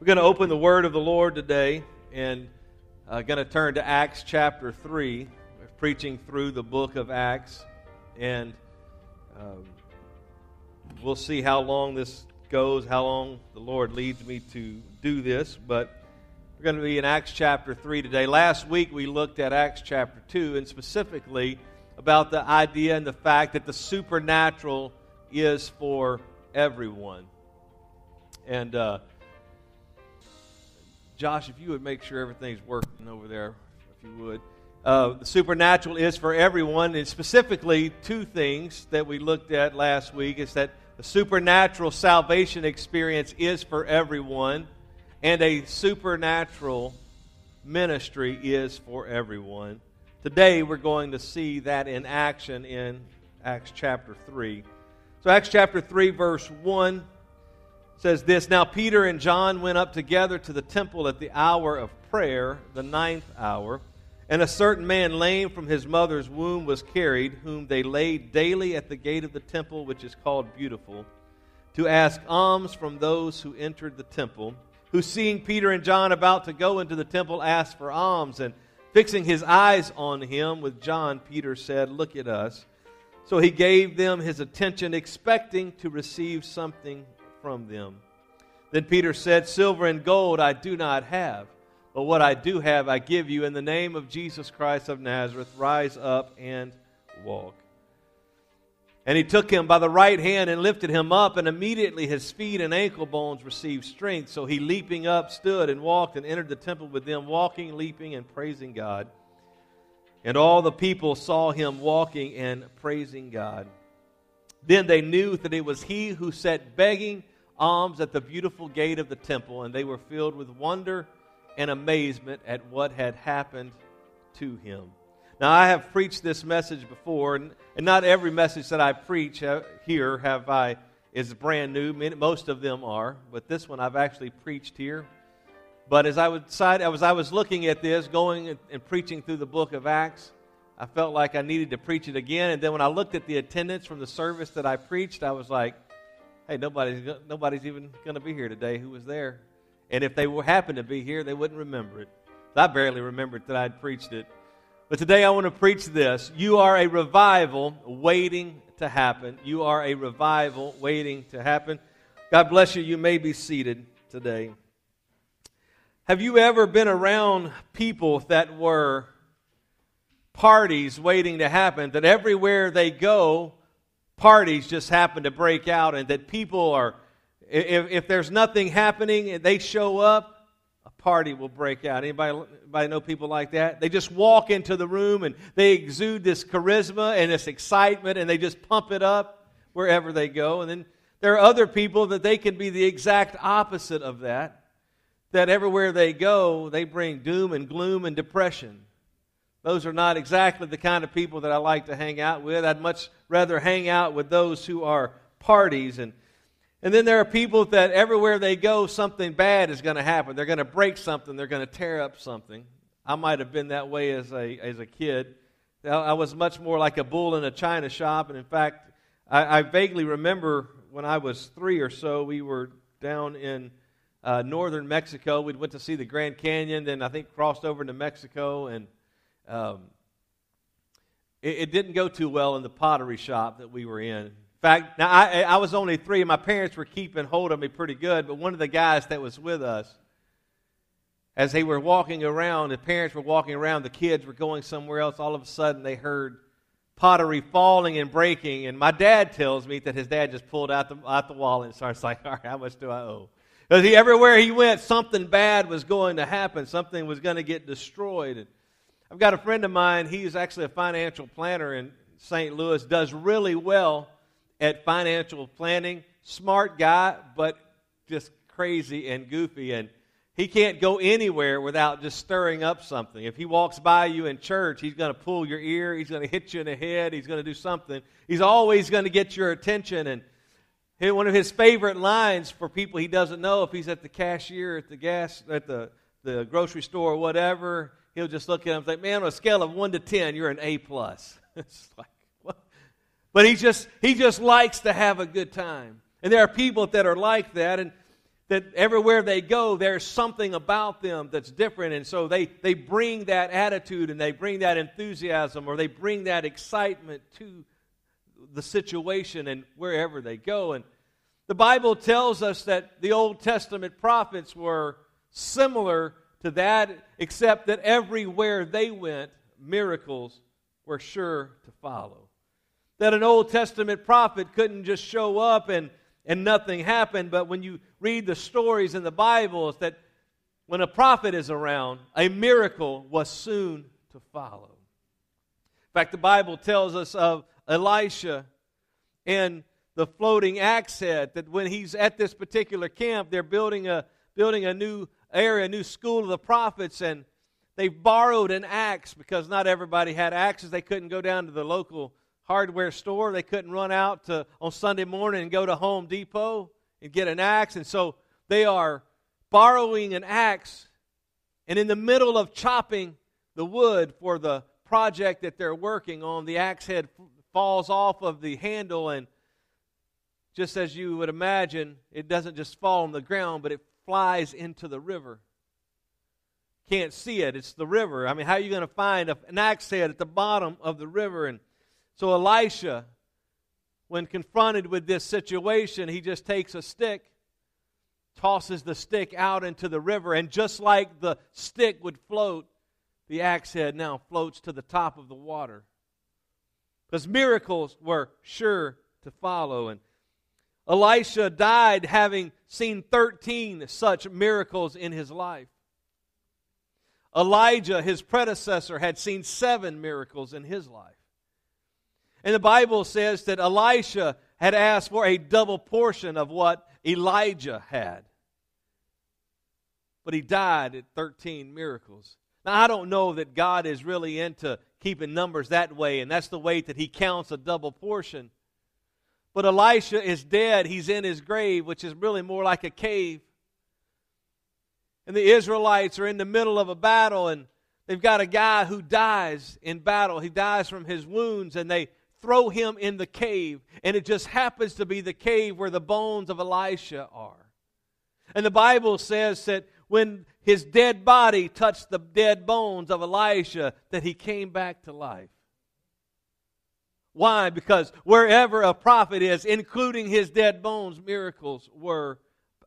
We're going to open the Word of the Lord today and uh, going to turn to Acts chapter 3. We're preaching through the book of Acts, and um, we'll see how long this goes, how long the Lord leads me to do this. But we're going to be in Acts chapter 3 today. Last week we looked at Acts chapter 2, and specifically about the idea and the fact that the supernatural is for everyone. And, uh, Josh, if you would make sure everything's working over there, if you would. Uh, the supernatural is for everyone, and specifically two things that we looked at last week is that the supernatural salvation experience is for everyone, and a supernatural ministry is for everyone. Today, we're going to see that in action in Acts chapter 3. So, Acts chapter 3, verse 1 says this Now Peter and John went up together to the temple at the hour of prayer, the ninth hour. And a certain man, lame from his mother's womb, was carried, whom they laid daily at the gate of the temple, which is called Beautiful, to ask alms from those who entered the temple. Who, seeing Peter and John about to go into the temple, asked for alms. And fixing his eyes on him with John, Peter said, Look at us. So he gave them his attention, expecting to receive something from them. Then Peter said, Silver and gold I do not have, but what I do have I give you. In the name of Jesus Christ of Nazareth, rise up and walk. And he took him by the right hand and lifted him up, and immediately his feet and ankle bones received strength. So he, leaping up, stood and walked and entered the temple with them, walking, leaping, and praising God. And all the people saw him walking and praising God. Then they knew that it was he who sat begging alms at the beautiful gate of the temple, and they were filled with wonder and amazement at what had happened to him. Now, I have preached this message before, and, and not every message that I preach uh, here have I is brand new. Most of them are, but this one I've actually preached here. But as I was, as I was looking at this, going and preaching through the book of Acts, I felt like I needed to preach it again. And then when I looked at the attendance from the service that I preached, I was like, hey, nobody's, nobody's even going to be here today who was there. And if they were, happened to be here, they wouldn't remember it. I barely remembered that I'd preached it. But today I want to preach this. You are a revival waiting to happen. You are a revival waiting to happen. God bless you. You may be seated today. Have you ever been around people that were parties waiting to happen, that everywhere they go, parties just happen to break out and that people are, if, if there's nothing happening and they show up, a party will break out. Anybody, anybody know people like that? They just walk into the room and they exude this charisma and this excitement and they just pump it up wherever they go. And then there are other people that they can be the exact opposite of that. That everywhere they go, they bring doom and gloom and depression. Those are not exactly the kind of people that I like to hang out with. I'd much rather hang out with those who are parties. And, and then there are people that everywhere they go, something bad is going to happen. They're going to break something, they're going to tear up something. I might have been that way as a, as a kid. I was much more like a bull in a china shop. And in fact, I, I vaguely remember when I was three or so, we were down in uh, northern Mexico. We went to see the Grand Canyon, then I think crossed over into Mexico and um, it, it, didn't go too well in the pottery shop that we were in. In fact, now I, I was only three, and my parents were keeping hold of me pretty good. But one of the guys that was with us, as they were walking around, the parents were walking around, the kids were going somewhere else. All of a sudden, they heard pottery falling and breaking. And my dad tells me that his dad just pulled out the, out the wallet and starts like, all right, how much do I owe? Because he, everywhere he went, something bad was going to happen. Something was going to get destroyed. And I've got a friend of mine, he's actually a financial planner in St. Louis, does really well at financial planning. Smart guy, but just crazy and goofy. And he can't go anywhere without just stirring up something. If he walks by you in church, he's going to pull your ear, he's going to hit you in the head, he's going to do something. He's always going to get your attention. And one of his favorite lines for people he doesn't know, if he's at the cashier at the gas, at the, the grocery store or whatever, he'll just look at him and say, Man, on a scale of 1 to 10, you're an A. plus. it's like, what? But he just, he just likes to have a good time. And there are people that are like that. And that everywhere they go, there's something about them that's different. And so they, they bring that attitude and they bring that enthusiasm or they bring that excitement to the situation and wherever they go. And the Bible tells us that the Old Testament prophets were similar to that, except that everywhere they went, miracles were sure to follow. That an Old Testament prophet couldn't just show up and, and nothing happened, but when you read the stories in the Bible, that when a prophet is around, a miracle was soon to follow. In fact, the Bible tells us of Elisha and the floating axe head that when he's at this particular camp, they're building a, building a new area, a new school of the prophets, and they've borrowed an axe because not everybody had axes. They couldn't go down to the local hardware store. They couldn't run out to, on Sunday morning and go to Home Depot and get an axe. And so they are borrowing an axe, and in the middle of chopping the wood for the project that they're working on, the axe head falls off of the handle and just as you would imagine, it doesn't just fall on the ground, but it flies into the river. Can't see it. It's the river. I mean, how are you going to find an axe head at the bottom of the river? And so Elisha, when confronted with this situation, he just takes a stick, tosses the stick out into the river, and just like the stick would float, the axe head now floats to the top of the water. Because miracles were sure to follow. And Elisha died having seen 13 such miracles in his life. Elijah, his predecessor, had seen seven miracles in his life. And the Bible says that Elisha had asked for a double portion of what Elijah had. But he died at 13 miracles. Now, I don't know that God is really into keeping numbers that way, and that's the way that he counts a double portion. But Elisha is dead. He's in his grave, which is really more like a cave. And the Israelites are in the middle of a battle, and they've got a guy who dies in battle. He dies from his wounds, and they throw him in the cave. And it just happens to be the cave where the bones of Elisha are. And the Bible says that when his dead body touched the dead bones of Elisha, that he came back to life. Why? Because wherever a prophet is, including his dead bones, miracles were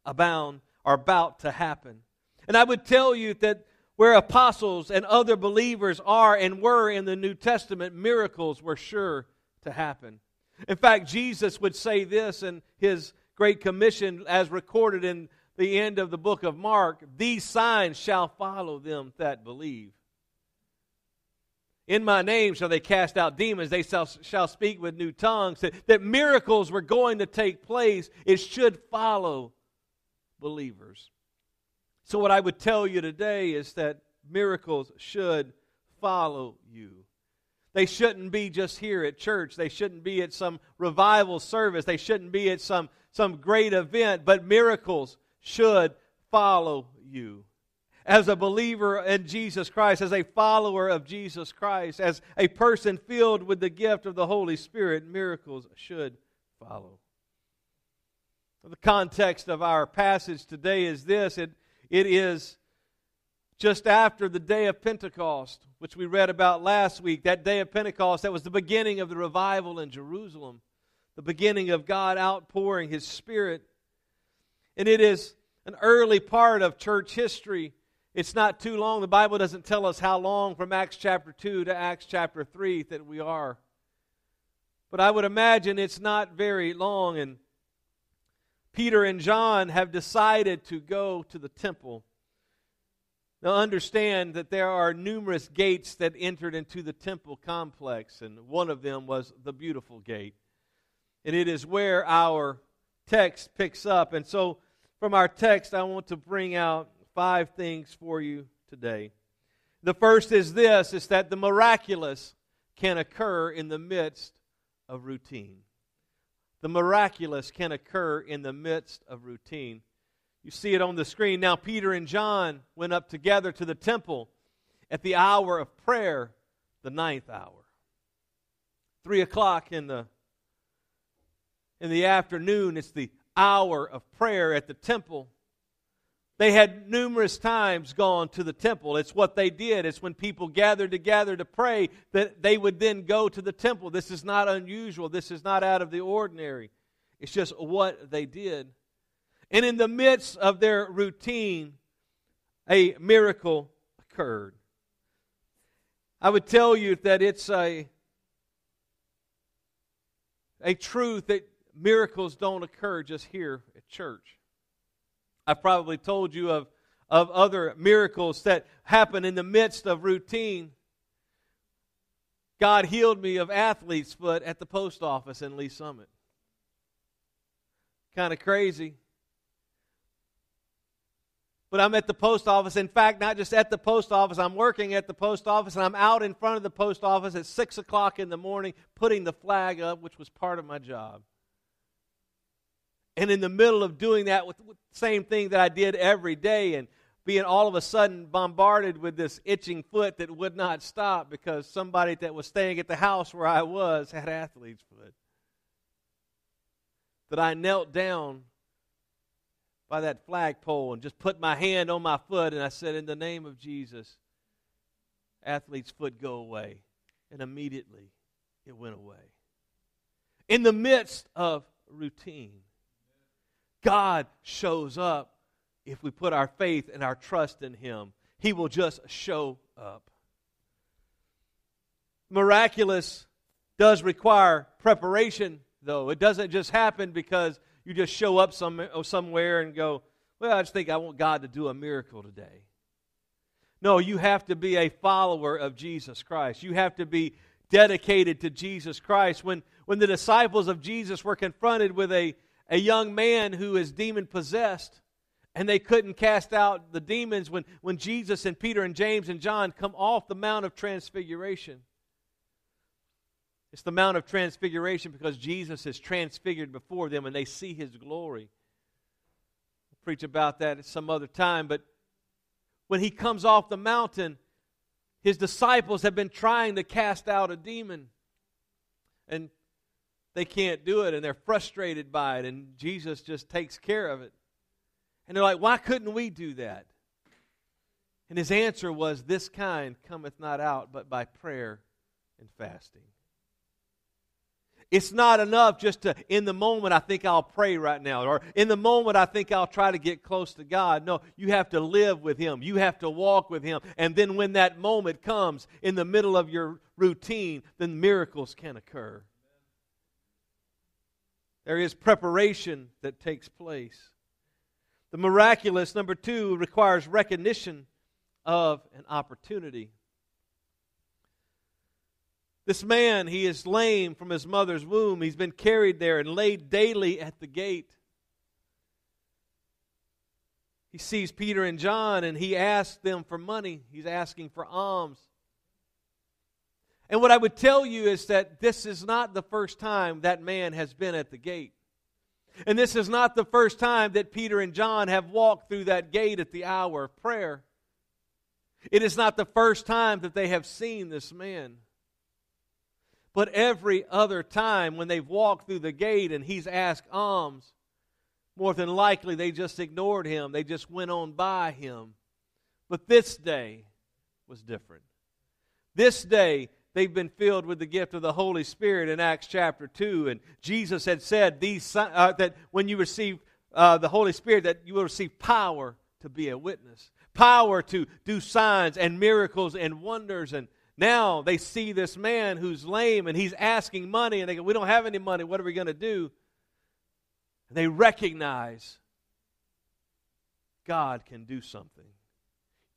abound, are about to happen. And I would tell you that where apostles and other believers are and were in the New Testament, miracles were sure to happen. In fact, Jesus would say this in his Great Commission, as recorded in the end of the book of Mark These signs shall follow them that believe. In my name shall they cast out demons, they shall, shall speak with new tongues. That, that miracles were going to take place. It should follow believers. So, what I would tell you today is that miracles should follow you. They shouldn't be just here at church. They shouldn't be at some revival service. They shouldn't be at some, some great event, but miracles should follow you as a believer in Jesus Christ, as a follower of Jesus Christ, as a person filled with the gift of the Holy Spirit, miracles should follow. The context of our passage today is this it, it is just after the day of Pentecost, which we read about last week. That day of Pentecost, that was the beginning of the revival in Jerusalem, the beginning of God outpouring His Spirit. And it is an early part of church history it's not too long. The Bible doesn't tell us how long from Acts chapter 2 to Acts chapter 3 that we are. But I would imagine it's not very long. And Peter and John have decided to go to the temple. Now, understand that there are numerous gates that entered into the temple complex, and one of them was the beautiful gate. And it is where our text picks up. And so, from our text, I want to bring out five things for you today. The first is this is that the miraculous can occur in the midst of routine. The miraculous can occur in the midst of routine. You see it on the screen. Now, Peter and John went up together to the temple at the hour of prayer, the ninth hour. Three o'clock in the, in the afternoon, it's the hour of prayer at the temple. They had numerous times gone to the temple. It's what they did. It's when people gathered together to pray that they would then go to the temple. This is not unusual. This is not out of the ordinary. It's just what they did. And in the midst of their routine, a miracle occurred. I would tell you that it's a, a truth that miracles don't occur just here at church. I've probably told you of, of other miracles that happen in the midst of routine. God healed me of athlete's foot at the post office in Lee's Summit. Kind of crazy. But I'm at the post office. In fact, not just at the post office, I'm working at the post office, and I'm out in front of the post office at 6 o'clock in the morning putting the flag up, which was part of my job. And in the middle of doing that with the same thing that I did every day and being all of a sudden bombarded with this itching foot that would not stop because somebody that was staying at the house where I was had athlete's foot. That I knelt down by that flagpole and just put my hand on my foot and I said, In the name of Jesus, athlete's foot go away. And immediately it went away. In the midst of routine, God shows up if we put our faith and our trust in Him. He will just show up. Miraculous does require preparation, though. It doesn't just happen because you just show up some, oh, somewhere and go, Well, I just think I want God to do a miracle today. No, you have to be a follower of Jesus Christ. You have to be dedicated to Jesus Christ. When, when the disciples of Jesus were confronted with a a young man who is demon possessed and they couldn't cast out the demons when, when Jesus and Peter and James and John come off the Mount of Transfiguration. It's the Mount of Transfiguration because Jesus is transfigured before them and they see his glory. I'll preach about that at some other time, but when he comes off the mountain, his disciples have been trying to cast out a demon. And they can't do it and they're frustrated by it, and Jesus just takes care of it. And they're like, Why couldn't we do that? And his answer was, This kind cometh not out but by prayer and fasting. It's not enough just to, in the moment, I think I'll pray right now, or in the moment, I think I'll try to get close to God. No, you have to live with Him. You have to walk with Him. And then when that moment comes in the middle of your routine, then miracles can occur. There is preparation that takes place. The miraculous, number two, requires recognition of an opportunity. This man, he is lame from his mother's womb. He's been carried there and laid daily at the gate. He sees Peter and John and he asks them for money. He's asking for alms. And what I would tell you is that this is not the first time that man has been at the gate. And this is not the first time that Peter and John have walked through that gate at the hour of prayer. It is not the first time that they have seen this man. But every other time when they've walked through the gate and he's asked alms, more than likely they just ignored him. They just went on by him. But this day was different. This day, they've been filled with the gift of the Holy Spirit in Acts chapter 2. And Jesus had said these, uh, that when you receive uh, the Holy Spirit, that you will receive power to be a witness, power to do signs and miracles and wonders. And now they see this man who's lame and he's asking money, and they go, We don't have any money. What are we going to do? And they recognize God can do something.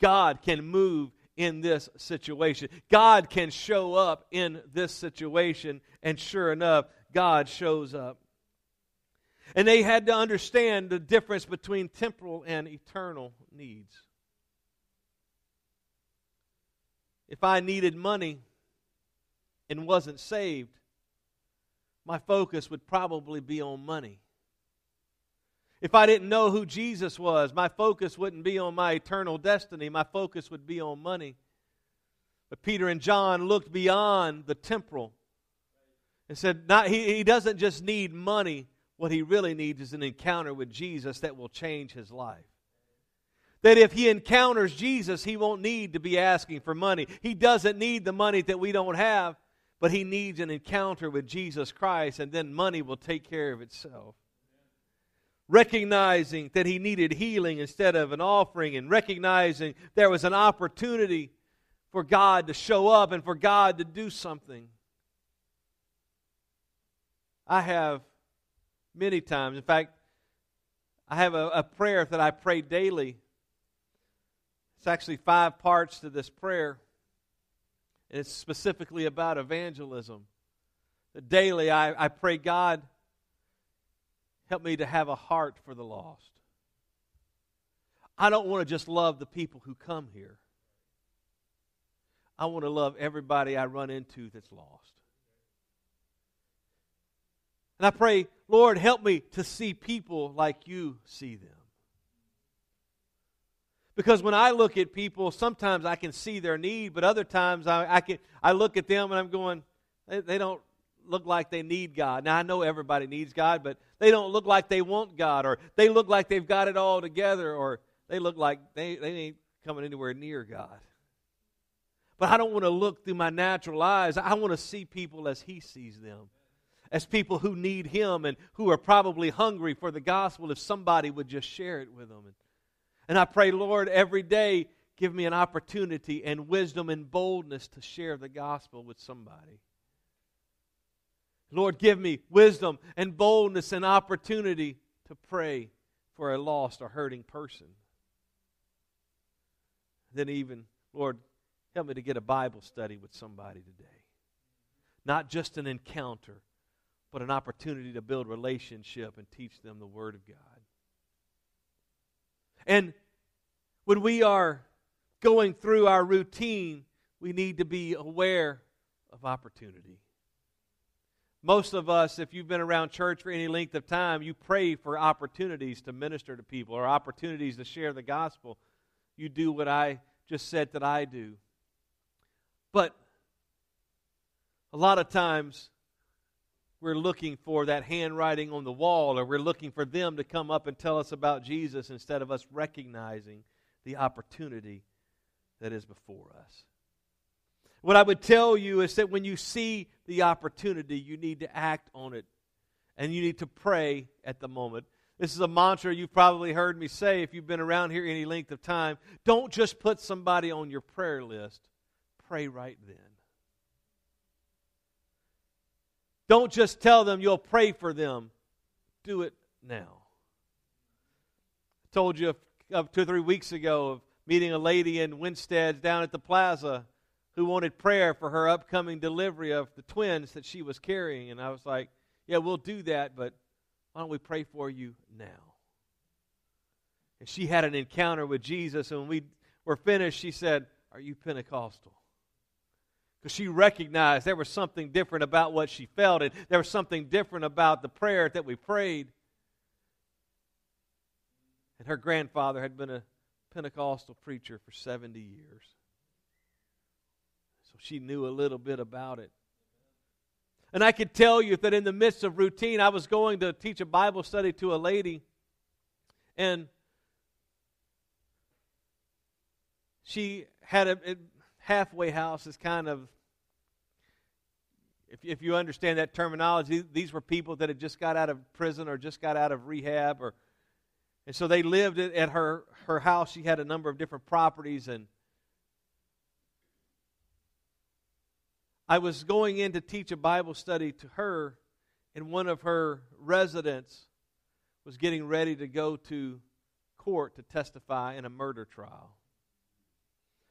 God can move in this situation. God can show up in this situation, and sure enough, God shows up. And they had to understand the difference between temporal and eternal needs. If I needed money and wasn't saved, my focus would probably be on money. If I didn't know who Jesus was, my focus wouldn't be on my eternal destiny. My focus would be on money. But Peter and John looked beyond the temporal and said, not, he, he doesn't just need money. What he really needs is an encounter with Jesus that will change his life. That if he encounters Jesus, he won't need to be asking for money. He doesn't need the money that we don't have, but he needs an encounter with Jesus Christ, and then money will take care of itself. Recognizing that he needed healing instead of an offering, and recognizing there was an opportunity for God to show up and for God to do something. I have many times, in fact, I have a, a prayer that I pray daily. It's actually five parts to this prayer, and it's specifically about evangelism. Daily, I, I pray, God, help me to have a heart for the lost. I don't want to just love the people who come here. I want to love everybody I run into that's lost. And I pray, Lord, help me to see people like you see them. Because when I look at people, sometimes I can see their need, but other times I, I, can, I look at them and I'm going, they, they don't look like they need God. Now, I know everybody needs God, but they don't look like they want God, or they look like they've got it all together, or they look like they, they ain't coming anywhere near God. But I don't want to look through my natural eyes. I want to see people as He sees them as people who need Him and who are probably hungry for the gospel if somebody would just share it with them. And I pray, Lord, every day give me an opportunity and wisdom and boldness to share the gospel with somebody. Lord, give me wisdom and boldness and opportunity to pray for a lost or hurting person. Then, even, Lord, help me to get a Bible study with somebody today. Not just an encounter, but an opportunity to build relationship and teach them the Word of God. And when we are going through our routine, we need to be aware of opportunity. Most of us, if you've been around church for any length of time, you pray for opportunities to minister to people or opportunities to share the gospel. You do what I just said that I do. But a lot of times, we're looking for that handwriting on the wall, or we're looking for them to come up and tell us about Jesus instead of us recognizing the opportunity that is before us. What I would tell you is that when you see the opportunity, you need to act on it and you need to pray at the moment. This is a mantra you've probably heard me say if you've been around here any length of time. Don't just put somebody on your prayer list, pray right then. Don't just tell them you'll pray for them. Do it now. I told you two or three weeks ago of meeting a lady in Winstead down at the plaza who wanted prayer for her upcoming delivery of the twins that she was carrying. And I was like, yeah, we'll do that, but why don't we pray for you now? And she had an encounter with Jesus, and when we were finished, she said, Are you Pentecostal? because she recognized there was something different about what she felt, and there was something different about the prayer that we prayed. And her grandfather had been a Pentecostal preacher for 70 years. She knew a little bit about it. And I could tell you that in the midst of routine, I was going to teach a Bible study to a lady, and she had a halfway house is kind of if, if you understand that terminology, these were people that had just got out of prison or just got out of rehab, or and so they lived at her her house. She had a number of different properties, and I was going in to teach a Bible study to her, and one of her residents was getting ready to go to court to testify in a murder trial.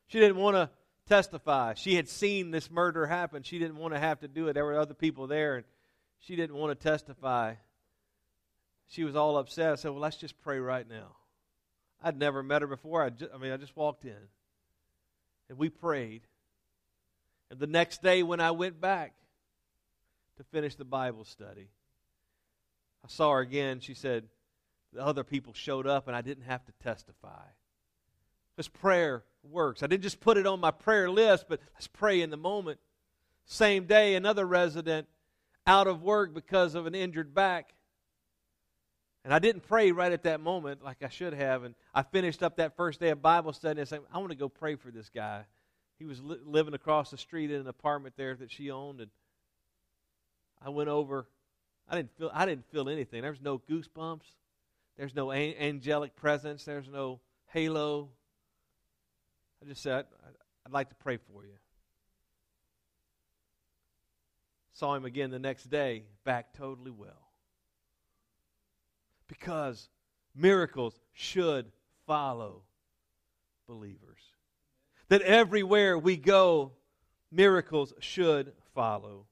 She didn't want to testify. She had seen this murder happen. She didn't want to have to do it. There were other people there, and she didn't want to testify. She was all upset. I said, Well, let's just pray right now. I'd never met her before. I, just, I mean, I just walked in. And we prayed. And the next day, when I went back to finish the Bible study, I saw her again. She said, The other people showed up, and I didn't have to testify. Because prayer works. I didn't just put it on my prayer list, but let's pray in the moment. Same day, another resident out of work because of an injured back. And I didn't pray right at that moment like I should have. And I finished up that first day of Bible study and said, I want to go pray for this guy. He was li- living across the street in an apartment there that she owned. And I went over. I didn't feel, I didn't feel anything. There was no goosebumps. There's no an- angelic presence. There's no halo. I just said, I'd like to pray for you. Saw him again the next day, back totally well because miracles should follow believers. That everywhere we go, miracles should follow.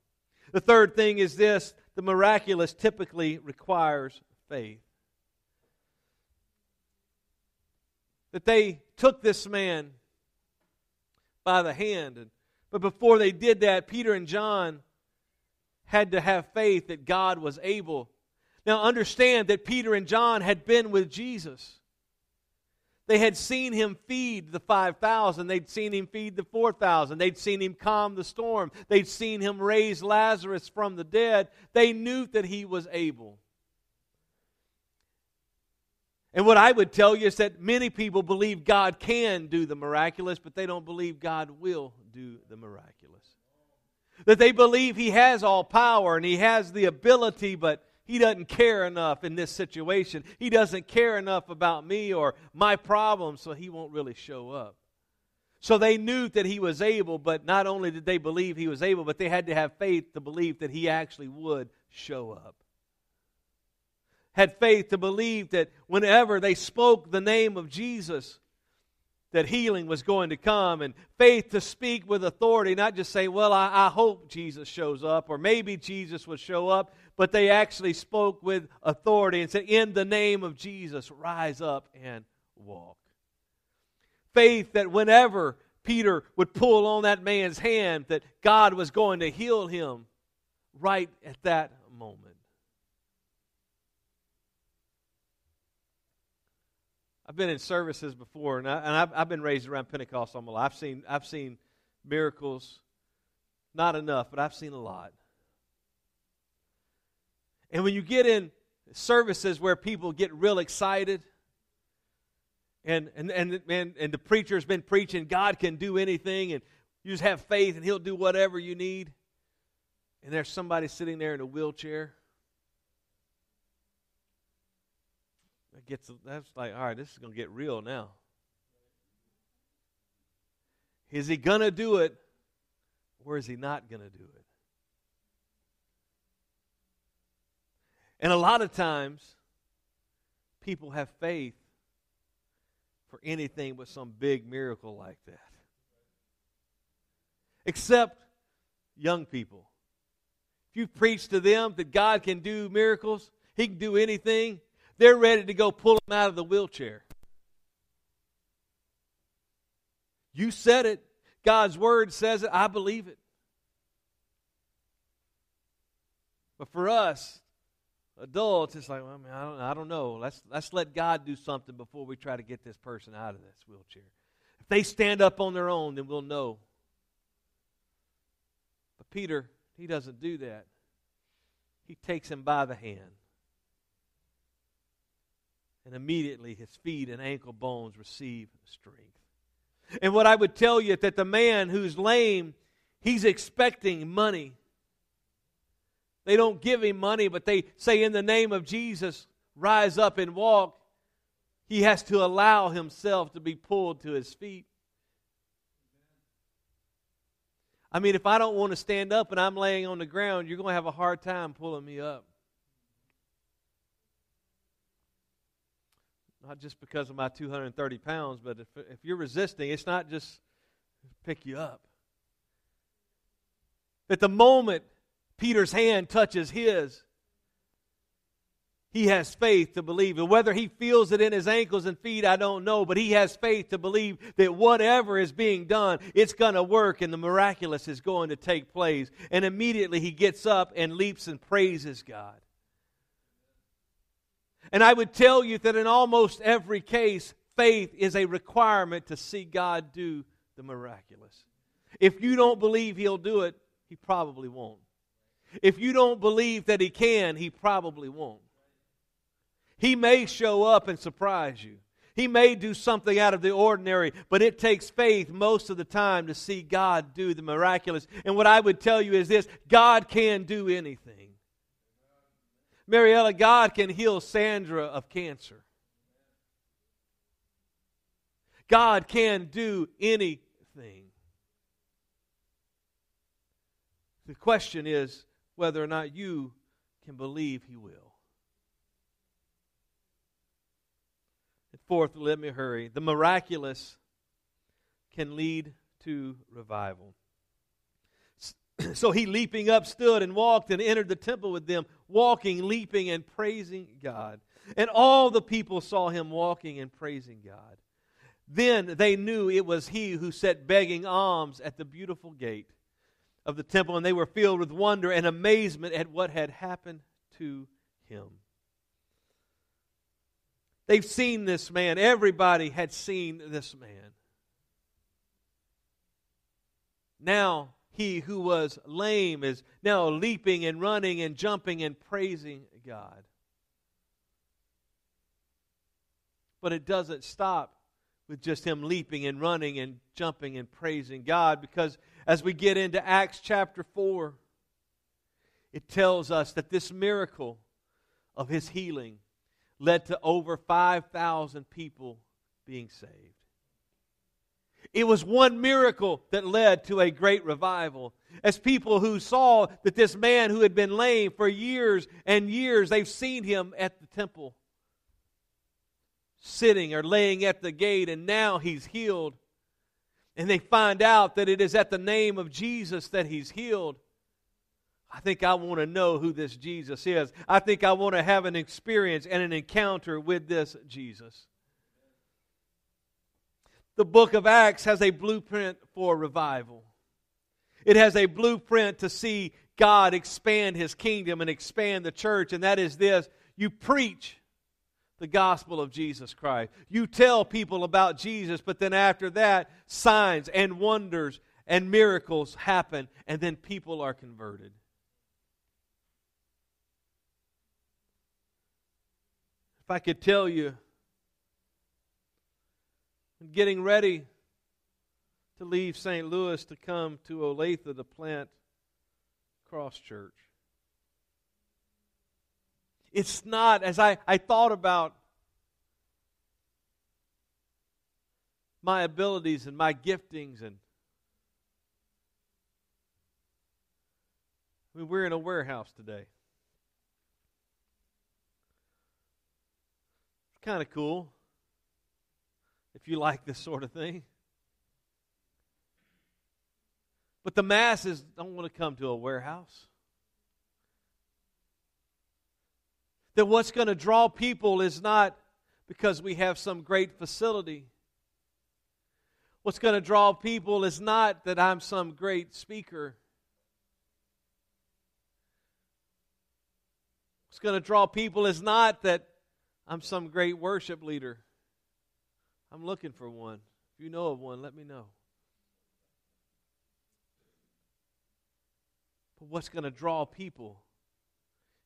The third thing is this the miraculous typically requires faith. That they took this man by the hand, and, but before they did that, Peter and John had to have faith that God was able now, understand that Peter and John had been with Jesus. They had seen him feed the 5,000. They'd seen him feed the 4,000. They'd seen him calm the storm. They'd seen him raise Lazarus from the dead. They knew that he was able. And what I would tell you is that many people believe God can do the miraculous, but they don't believe God will do the miraculous. That they believe He has all power and He has the ability, but he doesn't care enough in this situation. He doesn't care enough about me or my problems, so he won't really show up. So they knew that he was able, but not only did they believe he was able, but they had to have faith to believe that he actually would show up. Had faith to believe that whenever they spoke the name of Jesus, that healing was going to come, and faith to speak with authority, not just say, Well, I, I hope Jesus shows up, or maybe Jesus would show up, but they actually spoke with authority and said, In the name of Jesus, rise up and walk. Faith that whenever Peter would pull on that man's hand, that God was going to heal him right at that moment. I've been in services before, and, I, have I've been raised around Pentecost all my life. I've seen, I've seen miracles, not enough, but I've seen a lot. And when you get in services where people get real excited, and, and, and, and, and the preacher's been preaching, God can do anything, and you just have faith, and He'll do whatever you need, and there's somebody sitting there in a wheelchair. That gets that's like, all right, this is to get real now. Is he to do it, or is he not to do it? And a lot of times, people have faith for anything but some big miracle like that. Except young people. If you preach to them that God can do miracles, He can do anything, they're ready to go pull him out of the wheelchair. You said it. God's word says it. I believe it. But for us, adults, it's like, well, I, mean, I, don't, I don't know. Let's, let's let God do something before we try to get this person out of this wheelchair. If they stand up on their own, then we'll know. But Peter, he doesn't do that. He takes him by the hand and immediately his feet and ankle bones receive strength. And what I would tell you that the man who's lame, he's expecting money. They don't give him money, but they say, In the name of Jesus, rise up and walk. He has to allow himself to be pulled to his feet. I mean, if I don't want to stand up and I'm laying on the ground, you're going to have a hard time pulling me up. Not just because of my 230 pounds, but if, if you're resisting, it's not just pick you up. At the moment Peter's hand touches his, he has faith to believe. And whether he feels it in his ankles and feet, I don't know, but he has faith to believe that whatever is being done, it's going to work and the miraculous is going to take place. And immediately he gets up and leaps and praises God. And I would tell you that in almost every case, faith is a requirement to see God do the miraculous. If you don't believe He'll do it, He probably won't. If you don't believe that He can, He probably won't. He may show up and surprise you. He may do something out of the ordinary, but it takes faith most of the time to see God do the miraculous. And what I would tell you is this God can do anything. Mariella, God can heal Sandra of cancer. God can do anything. The question is whether or not you can believe He will. And fourth, let me hurry. The miraculous can lead to revival. So he, leaping up, stood and walked and entered the temple with them, walking, leaping, and praising God. And all the people saw him walking and praising God. Then they knew it was he who sat begging alms at the beautiful gate of the temple, and they were filled with wonder and amazement at what had happened to him. They've seen this man. Everybody had seen this man. Now, he who was lame is now leaping and running and jumping and praising God. But it doesn't stop with just him leaping and running and jumping and praising God because as we get into Acts chapter 4, it tells us that this miracle of his healing led to over 5,000 people being saved. It was one miracle that led to a great revival. As people who saw that this man who had been lame for years and years, they've seen him at the temple, sitting or laying at the gate, and now he's healed. And they find out that it is at the name of Jesus that he's healed. I think I want to know who this Jesus is. I think I want to have an experience and an encounter with this Jesus. The book of Acts has a blueprint for revival. It has a blueprint to see God expand his kingdom and expand the church, and that is this you preach the gospel of Jesus Christ. You tell people about Jesus, but then after that, signs and wonders and miracles happen, and then people are converted. If I could tell you, I'm getting ready to leave St. Louis to come to Olathe to plant Cross Church. It's not, as I, I thought about my abilities and my giftings and I mean, we're in a warehouse today. kind of cool if you like this sort of thing. But the masses don't want to come to a warehouse. That what's going to draw people is not because we have some great facility. What's going to draw people is not that I'm some great speaker. What's going to draw people is not that I'm some great worship leader. I'm looking for one. If you know of one, let me know. But what's going to draw people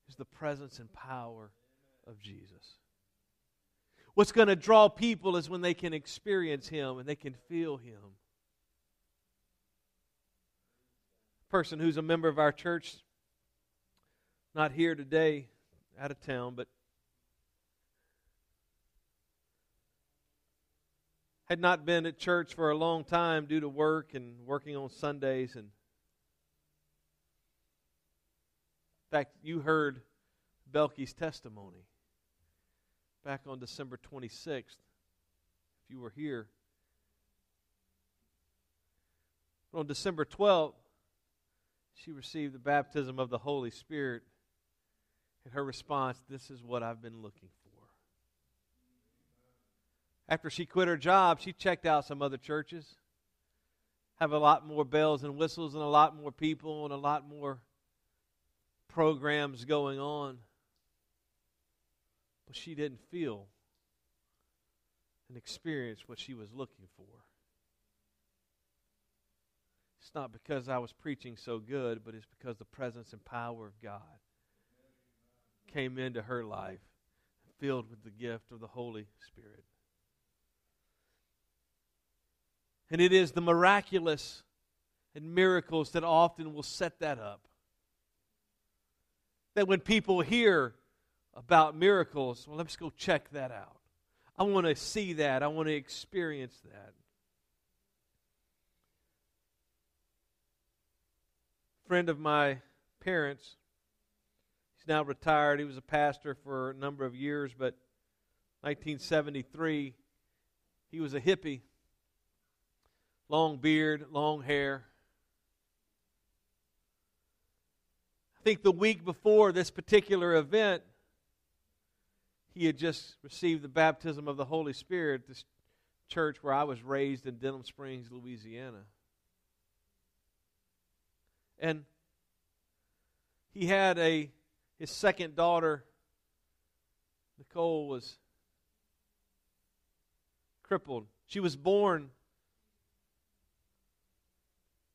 is the presence and power of Jesus. What's going to draw people is when they can experience Him and they can feel Him. Person who's a member of our church, not here today, out of town, but had not been at church for a long time due to work and working on Sundays. And in fact, you heard Belky's testimony back on December 26th, if you were here. But on December 12th, she received the baptism of the Holy Spirit. And her response, This is what I've been looking for. After she quit her job, she checked out some other churches. Have a lot more bells and whistles and a lot more people and a lot more programs going on. But she didn't feel and experience what she was looking for. It's not because I was preaching so good, but it's because the presence and power of God came into her life filled with the gift of the Holy Spirit. And it is the miraculous and miracles that often will set that up. That when people hear about miracles, well, let's go check that out. I want to see that. I want to experience that. friend of my parents. He's now retired. He was a pastor for a number of years, but 1973, he was a hippie. Long beard, long hair. Think the week before this particular event, he had just received the baptism of the Holy Spirit at this church where I was raised in Denham Springs, Louisiana. And he had a his second daughter, Nicole, was crippled. She was born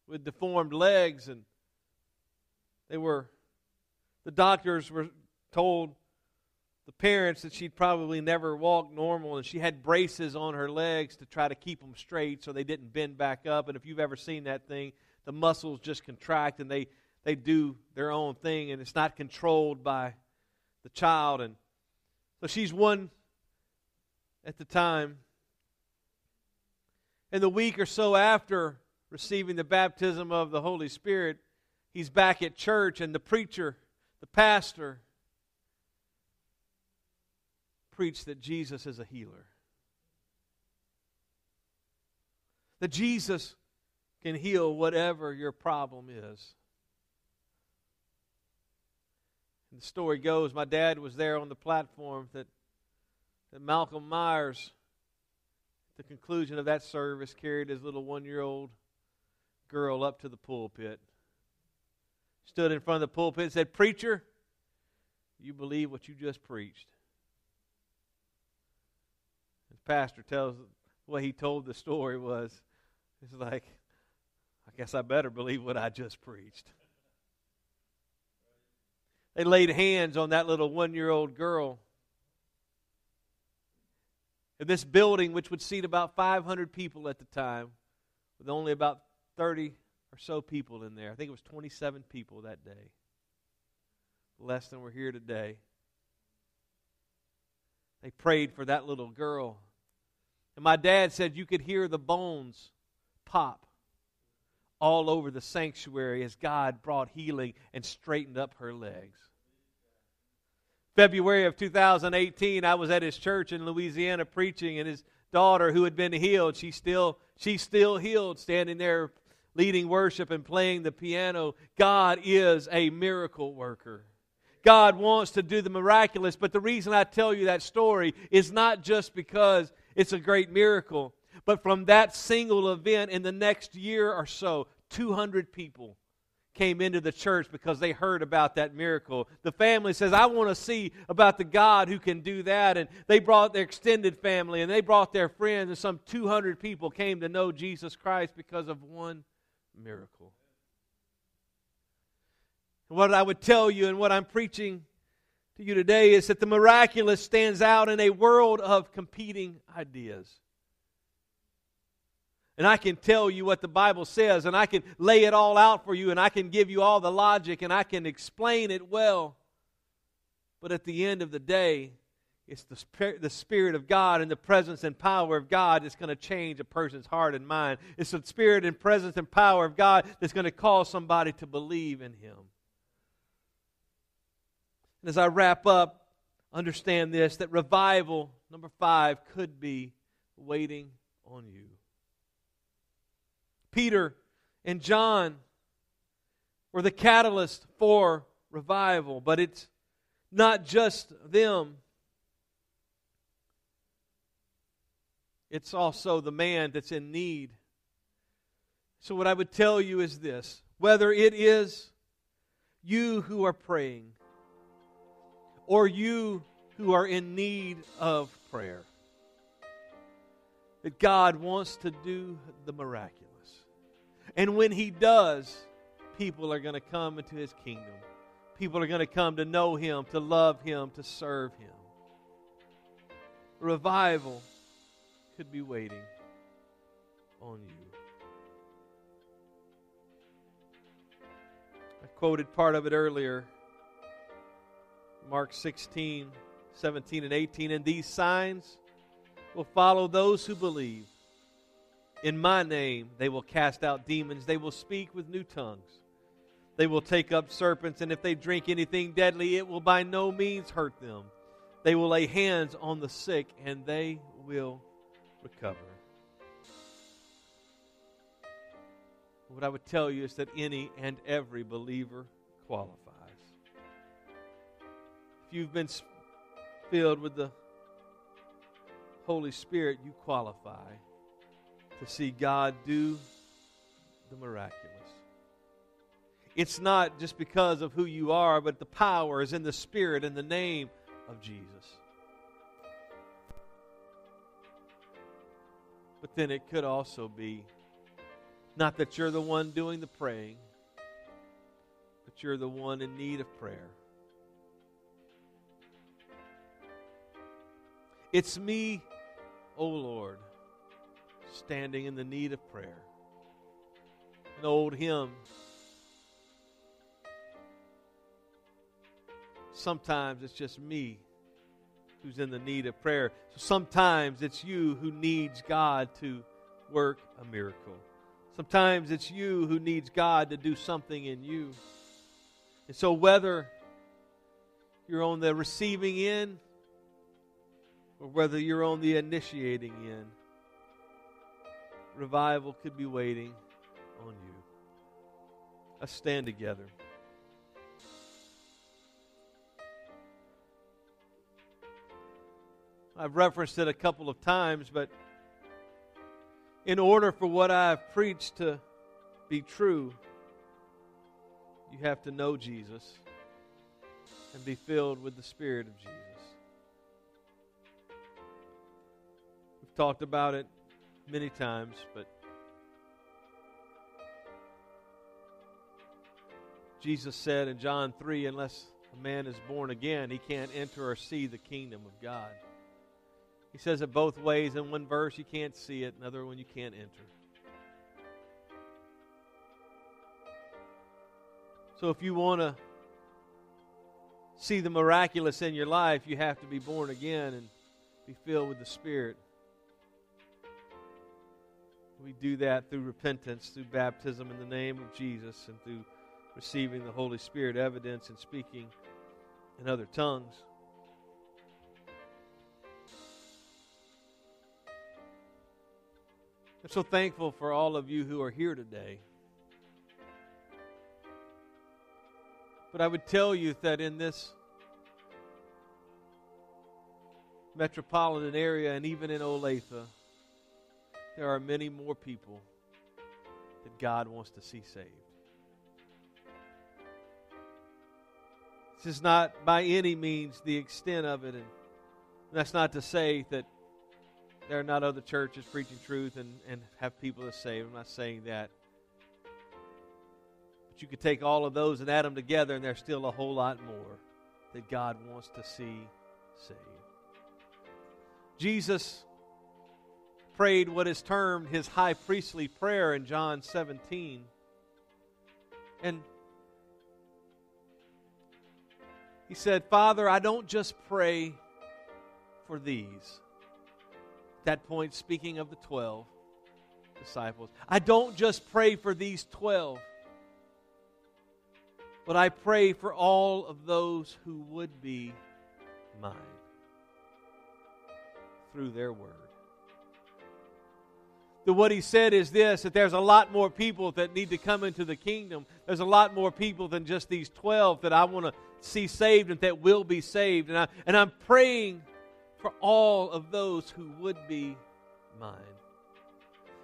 with deformed legs, and they were the doctors were told the parents that she'd probably never walk normal and she had braces on her legs to try to keep them straight so they didn't bend back up and if you've ever seen that thing the muscles just contract and they, they do their own thing and it's not controlled by the child. And so she's one at the time. And the week or so after receiving the baptism of the Holy Spirit, he's back at church and the preacher, the pastor, preached that Jesus is a healer. That Jesus can heal whatever your problem is. And the story goes my dad was there on the platform that, that Malcolm Myers, at the conclusion of that service, carried his little one year old girl up to the pulpit. Stood in front of the pulpit and said, Preacher, you believe what you just preached. The pastor tells what he told the story was it's like I guess I better believe what I just preached. They laid hands on that little one year old girl. In this building, which would seat about 500 people at the time, with only about 30 or so people in there. I think it was 27 people that day. Less than we're here today. They prayed for that little girl. And my dad said you could hear the bones pop all over the sanctuary as God brought healing and straightened up her legs. February of 2018, I was at his church in Louisiana preaching, and his daughter, who had been healed, she still she's still healed, standing there leading worship and playing the piano. God is a miracle worker. God wants to do the miraculous, but the reason I tell you that story is not just because it's a great miracle. But from that single event in the next year or so, 200 people came into the church because they heard about that miracle. The family says, I want to see about the God who can do that. And they brought their extended family and they brought their friends, and some 200 people came to know Jesus Christ because of one miracle. what I would tell you and what I'm preaching to you today is that the miraculous stands out in a world of competing ideas. And I can tell you what the Bible says, and I can lay it all out for you, and I can give you all the logic, and I can explain it well. But at the end of the day, it's the Spirit, the Spirit of God and the presence and power of God that's going to change a person's heart and mind. It's the Spirit and presence and power of God that's going to cause somebody to believe in Him. And as I wrap up, understand this that revival, number five, could be waiting on you. Peter and John were the catalyst for revival, but it's not just them. It's also the man that's in need. So, what I would tell you is this whether it is you who are praying or you who are in need of prayer, that God wants to do the miraculous. And when He does, people are going to come into His kingdom. People are going to come to know Him, to love Him, to serve Him. revival could be waiting on you. I quoted part of it earlier. Mark 16, 17, and 18. And these signs will follow those who believe. In my name, they will cast out demons. They will speak with new tongues. They will take up serpents, and if they drink anything deadly, it will by no means hurt them. They will lay hands on the sick, and they will recover. What I would tell you is that any and every believer qualifies. If you've been filled with the Holy Spirit, you qualify to see God do the miraculous. It's not just because of who you are, but the power is in the Spirit in the name of Jesus. Then it could also be not that you're the one doing the praying, but you're the one in need of prayer. It's me, O oh Lord, standing in the need of prayer. An old hymn. Sometimes it's just me who's in the need of prayer. So sometimes it's you who needs God to work a miracle. Sometimes it's you who needs God to do something in you. And so, whether you're on the receiving end or whether you're on the initiating end, revival could be waiting on you. Let's stand together. I've referenced it a couple of times, but in order for what I've preached to be true, you have to know Jesus and be filled with the Spirit of Jesus. We've talked about it many times, but Jesus said in John 3 unless a man is born again, he can't enter or see the kingdom of God. He says it both ways. In one verse, you can't see it, another one, you can't enter. So if you want to see the miraculous in your life, you have to be born again and be filled with the Spirit. We do that through repentance, through baptism in the name of Jesus, and through receiving the Holy Spirit, evidence, and speaking in other tongues. So thankful for all of you who are here today. But I would tell you that in this metropolitan area and even in Olathe, there are many more people that God wants to see saved. This is not by any means the extent of it, and that's not to say that there are not other churches preaching truth and, and have people to save. I'm not saying that. But you could take all of those and add them together, and there's still a whole lot more that God wants to see saved. Jesus prayed what is termed his high priestly prayer in John 17. And he said, Father, I don't just pray for these that point, speaking of the 12 disciples, I don't just pray for these 12, but I pray for all of those who would be mine through their word. The, what he said is this that there's a lot more people that need to come into the kingdom. There's a lot more people than just these 12 that I want to see saved and that will be saved. And, I, and I'm praying for all of those who would be mine.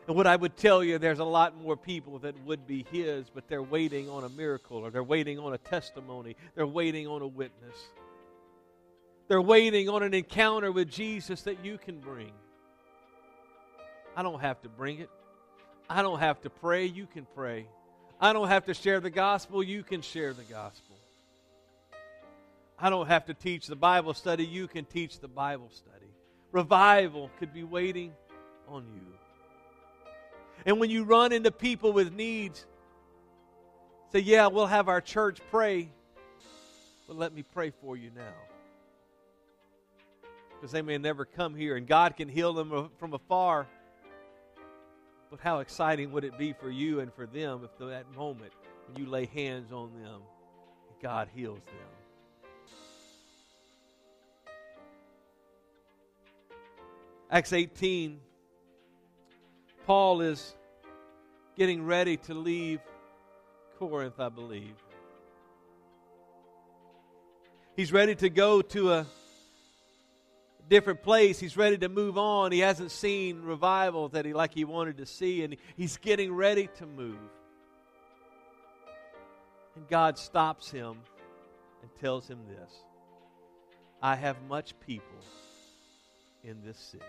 And what I would tell you, there's a lot more people that would be his, but they're waiting on a miracle or they're waiting on a testimony. They're waiting on a witness. They're waiting on an encounter with Jesus that you can bring. I don't have to bring it. I don't have to pray. You can pray. I don't have to share the gospel. You can share the gospel. I don't have to teach the Bible study. You can teach the Bible study. revival could be waiting on you. And when you run into people with needs, say, Yeah, we'll have our church pray, but let me pray for you now. Because they may never come here, and God can heal them from afar. But how exciting would it be for you and for them if that moment when you lay hands on them, God heals them? Acts 18, Paul is getting ready to leave Corinth, I believe. He's ready to go to a different place. He's ready to move on. He hasn't seen revival that he like he wanted to see, and he's getting ready to move. And God stops him and tells him this I have much people in this city.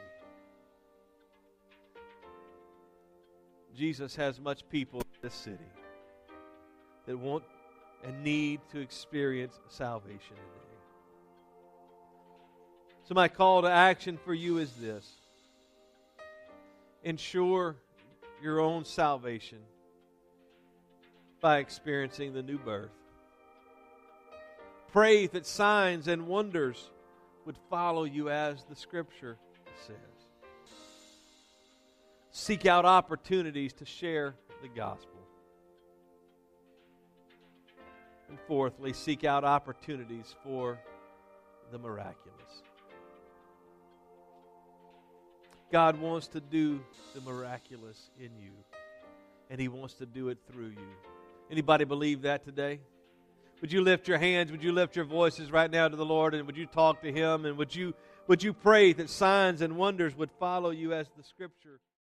Jesus has much people in this city that want and need to experience salvation today. So, my call to action for you is this ensure your own salvation by experiencing the new birth. Pray that signs and wonders would follow you as the scripture says. Seek out opportunities to share the gospel. And fourthly, seek out opportunities for the miraculous. God wants to do the miraculous in you, and He wants to do it through you. Anybody believe that today? Would you lift your hands? Would you lift your voices right now to the Lord, and would you talk to Him? And would you would you pray that signs and wonders would follow you as the Scripture?